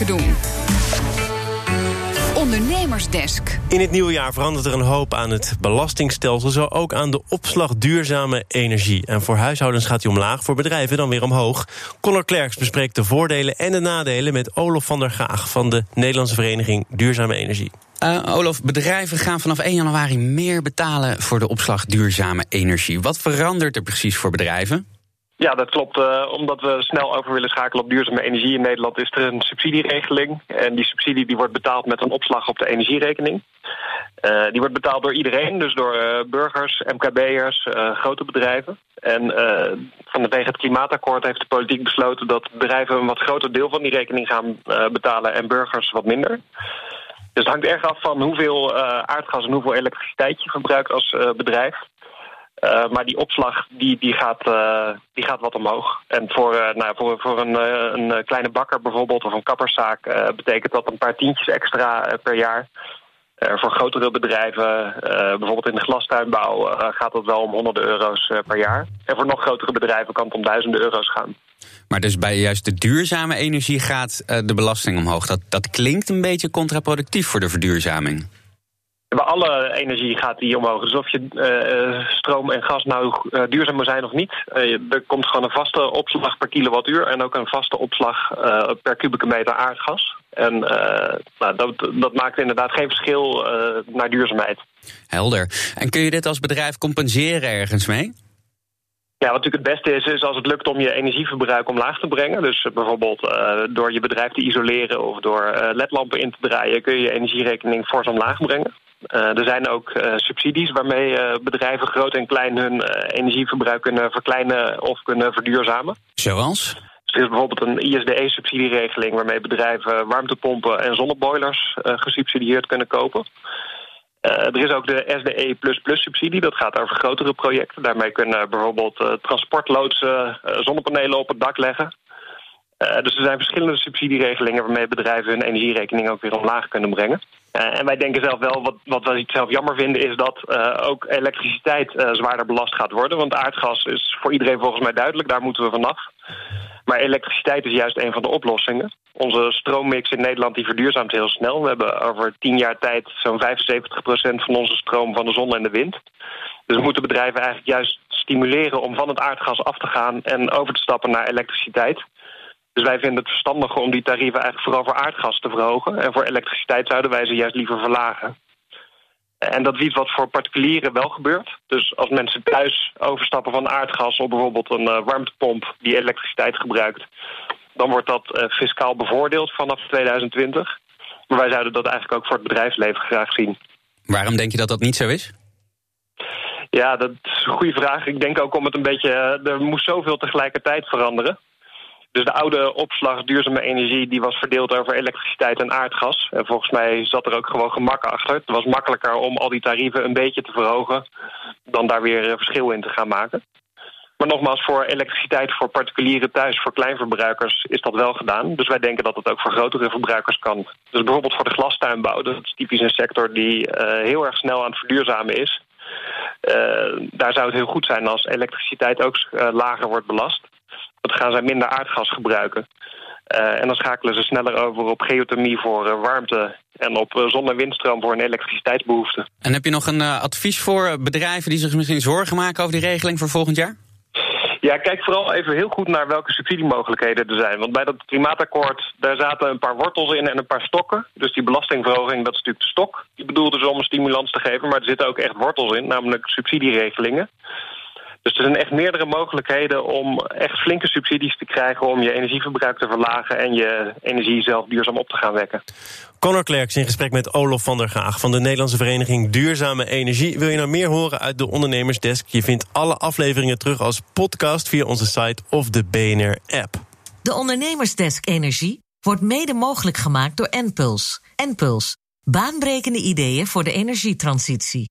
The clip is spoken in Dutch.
zaken doen. Ondernemersdesk. In het nieuwe jaar verandert er een hoop aan het belastingstelsel, zo ook aan de opslag duurzame energie. En voor huishoudens gaat die omlaag, voor bedrijven dan weer omhoog. Conor Klerks bespreekt de voordelen en de nadelen met Olof van der Gaag van de Nederlandse Vereniging Duurzame Energie. Uh, Olof, bedrijven gaan vanaf 1 januari meer betalen voor de opslag duurzame energie. Wat verandert er precies voor bedrijven? Ja, dat klopt. Uh, omdat we snel over willen schakelen op duurzame energie in Nederland is er een subsidieregeling. En die subsidie die wordt betaald met een opslag op de energierekening. Uh, die wordt betaald door iedereen, dus door uh, burgers, MKB'ers, grote bedrijven. En vanwege het klimaatakkoord heeft de politiek besloten dat bedrijven een wat groter deel van die rekening gaan betalen en burgers wat minder. Dus het hangt erg af van hoeveel aardgas en hoeveel elektriciteit je verbruikt als bedrijf. Uh, maar die opslag die, die, gaat, uh, die gaat wat omhoog. En voor, uh, nou, voor, voor een, een kleine bakker bijvoorbeeld of een kapperszaak betekent dat een paar tientjes extra per jaar. voor grotere bedrijven, bijvoorbeeld in de glastuinbouw, gaat dat wel om honderden euro's per jaar. En voor nog grotere bedrijven kan het om duizenden euro's gaan. Maar dus bij juist de duurzame energie gaat de belasting omhoog. Dat, dat klinkt een beetje contraproductief voor de verduurzaming. Bij alle energie gaat die omhoog. Dus of je uh, stroom en gas nou uh, duurzaam moet zijn of niet. Uh, er komt gewoon een vaste opslag per kilowattuur en ook een vaste opslag per kubieke meter aardgas. En nou, dat, dat, maakt inderdaad geen verschil naar duurzaamheid. Helder. En kun je dit als bedrijf compenseren ergens mee? Ja, wat natuurlijk het beste is, is als het lukt om je energieverbruik omlaag te brengen. Dus bijvoorbeeld door je bedrijf te isoleren of door ledlampen in te draaien... kun je je energierekening fors omlaag brengen. Uh, er zijn ook uh, subsidies waarmee uh, bedrijven groot en klein hun energieverbruik kunnen verkleinen of kunnen verduurzamen. Zoals? Dus er is bijvoorbeeld een ISDE-subsidieregeling waarmee bedrijven warmtepompen en zonneboilers gesubsidieerd kunnen kopen. er is ook de SDE++-subsidie, dat gaat over grotere projecten. Daarmee kunnen bijvoorbeeld transportloodsen zonnepanelen op het dak leggen. Uh, dus er zijn verschillende subsidieregelingen waarmee bedrijven hun energierekening ook weer omlaag kunnen brengen. Uh, en wij denken zelf wel, wat, wat wij zelf jammer vinden, is dat uh, ook elektriciteit zwaarder belast gaat worden. Want aardgas is voor iedereen volgens mij duidelijk, daar moeten we vanaf. Maar elektriciteit is juist een van de oplossingen. Onze stroommix in Nederland die verduurzaamt heel snel. We hebben over tien jaar tijd zo'n 75% van onze stroom van de zon en de wind. Dus we moeten bedrijven eigenlijk juist stimuleren om van het aardgas af te gaan en over te stappen naar elektriciteit. Dus wij vinden het verstandiger om die tarieven eigenlijk vooral voor aardgas te verhogen. En voor elektriciteit zouden wij ze juist liever verlagen. En dat is iets wat voor particulieren wel gebeurt. Dus als mensen thuis overstappen van aardgas op bijvoorbeeld een uh, warmtepomp die elektriciteit gebruikt, dan wordt dat uh, fiscaal bevoordeeld vanaf 2020. Maar wij zouden dat eigenlijk ook voor het bedrijfsleven graag zien. Waarom denk je dat dat niet zo is? Ja, dat is een goede vraag. Ik denk ook om het een beetje. Eh, er moest zoveel tegelijkertijd veranderen. Dus de oude opslag duurzame energie die was verdeeld over elektriciteit en aardgas. En volgens mij zat er ook gewoon gemak achter. Het was makkelijker om al die tarieven een beetje te verhogen... dan daar weer verschil in te gaan maken. Maar nogmaals, voor elektriciteit, voor particulieren thuis, voor kleinverbruikers is dat wel gedaan. Dus wij denken dat het ook voor grotere verbruikers kan. Dus bijvoorbeeld voor de glastuinbouw, dat is typisch een sector die uh, heel erg snel aan het verduurzamen is. Uh, daar zou het heel goed zijn als elektriciteit ook lager wordt belast. Dan gaan zij minder aardgas gebruiken. Uh, en dan schakelen ze sneller over op geothermie voor uh, warmte en op uh, zon- en windstroom voor een elektriciteitsbehoefte. En heb je nog een advies voor bedrijven die zich misschien zorgen maken over die regeling voor volgend jaar? Ja, kijk vooral even heel goed naar welke subsidiemogelijkheden er zijn. Want bij dat klimaatakkoord, daar zaten een paar wortels in en een paar stokken. Dus die belastingverhoging, dat is natuurlijk de stok. Die bedoelde dus om een stimulans te geven, maar er zitten ook echt wortels in, namelijk subsidieregelingen. Dus er zijn echt meerdere mogelijkheden om echt flinke subsidies te krijgen... om je energieverbruik te verlagen en je energie zelf duurzaam op te gaan wekken. Conor Klerks in gesprek met Olof van der Gaag van de Nederlandse Vereniging Duurzame Energie. Wil je nou meer horen uit de Ondernemersdesk? Je vindt alle afleveringen terug als podcast via onze site of de BNR-app. De Ondernemersdesk Energie wordt mede mogelijk gemaakt door Enpuls. Enpuls, baanbrekende ideeën voor de energietransitie.